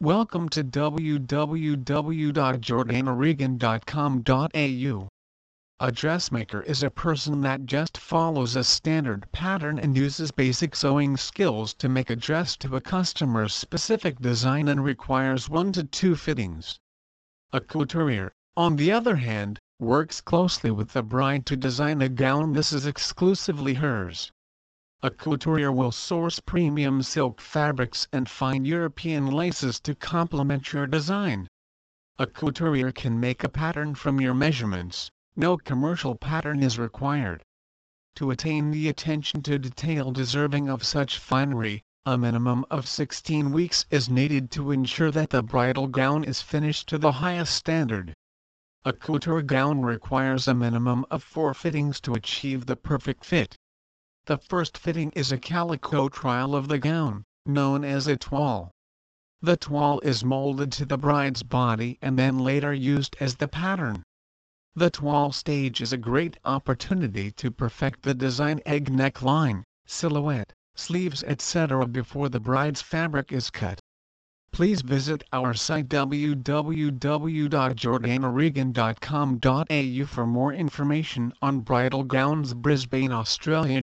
Welcome to www.jordannaregan.com.au. A dressmaker is a person that just follows a standard pattern and uses basic sewing skills to make a dress to a customer's specific design and requires one to two fittings. A couturier, on the other hand, works closely with the bride to design a gown this is exclusively hers. A couturier will source premium silk fabrics and fine European laces to complement your design. A couturier can make a pattern from your measurements, no commercial pattern is required. To attain the attention to detail deserving of such finery, a minimum of 16 weeks is needed to ensure that the bridal gown is finished to the highest standard. A couture gown requires a minimum of four fittings to achieve the perfect fit. The first fitting is a calico trial of the gown, known as a toile. The toile is molded to the bride's body and then later used as the pattern. The toile stage is a great opportunity to perfect the design egg neckline, silhouette, sleeves etc. before the bride's fabric is cut. Please visit our site www.jordannaregan.com.au for more information on bridal gowns Brisbane, Australia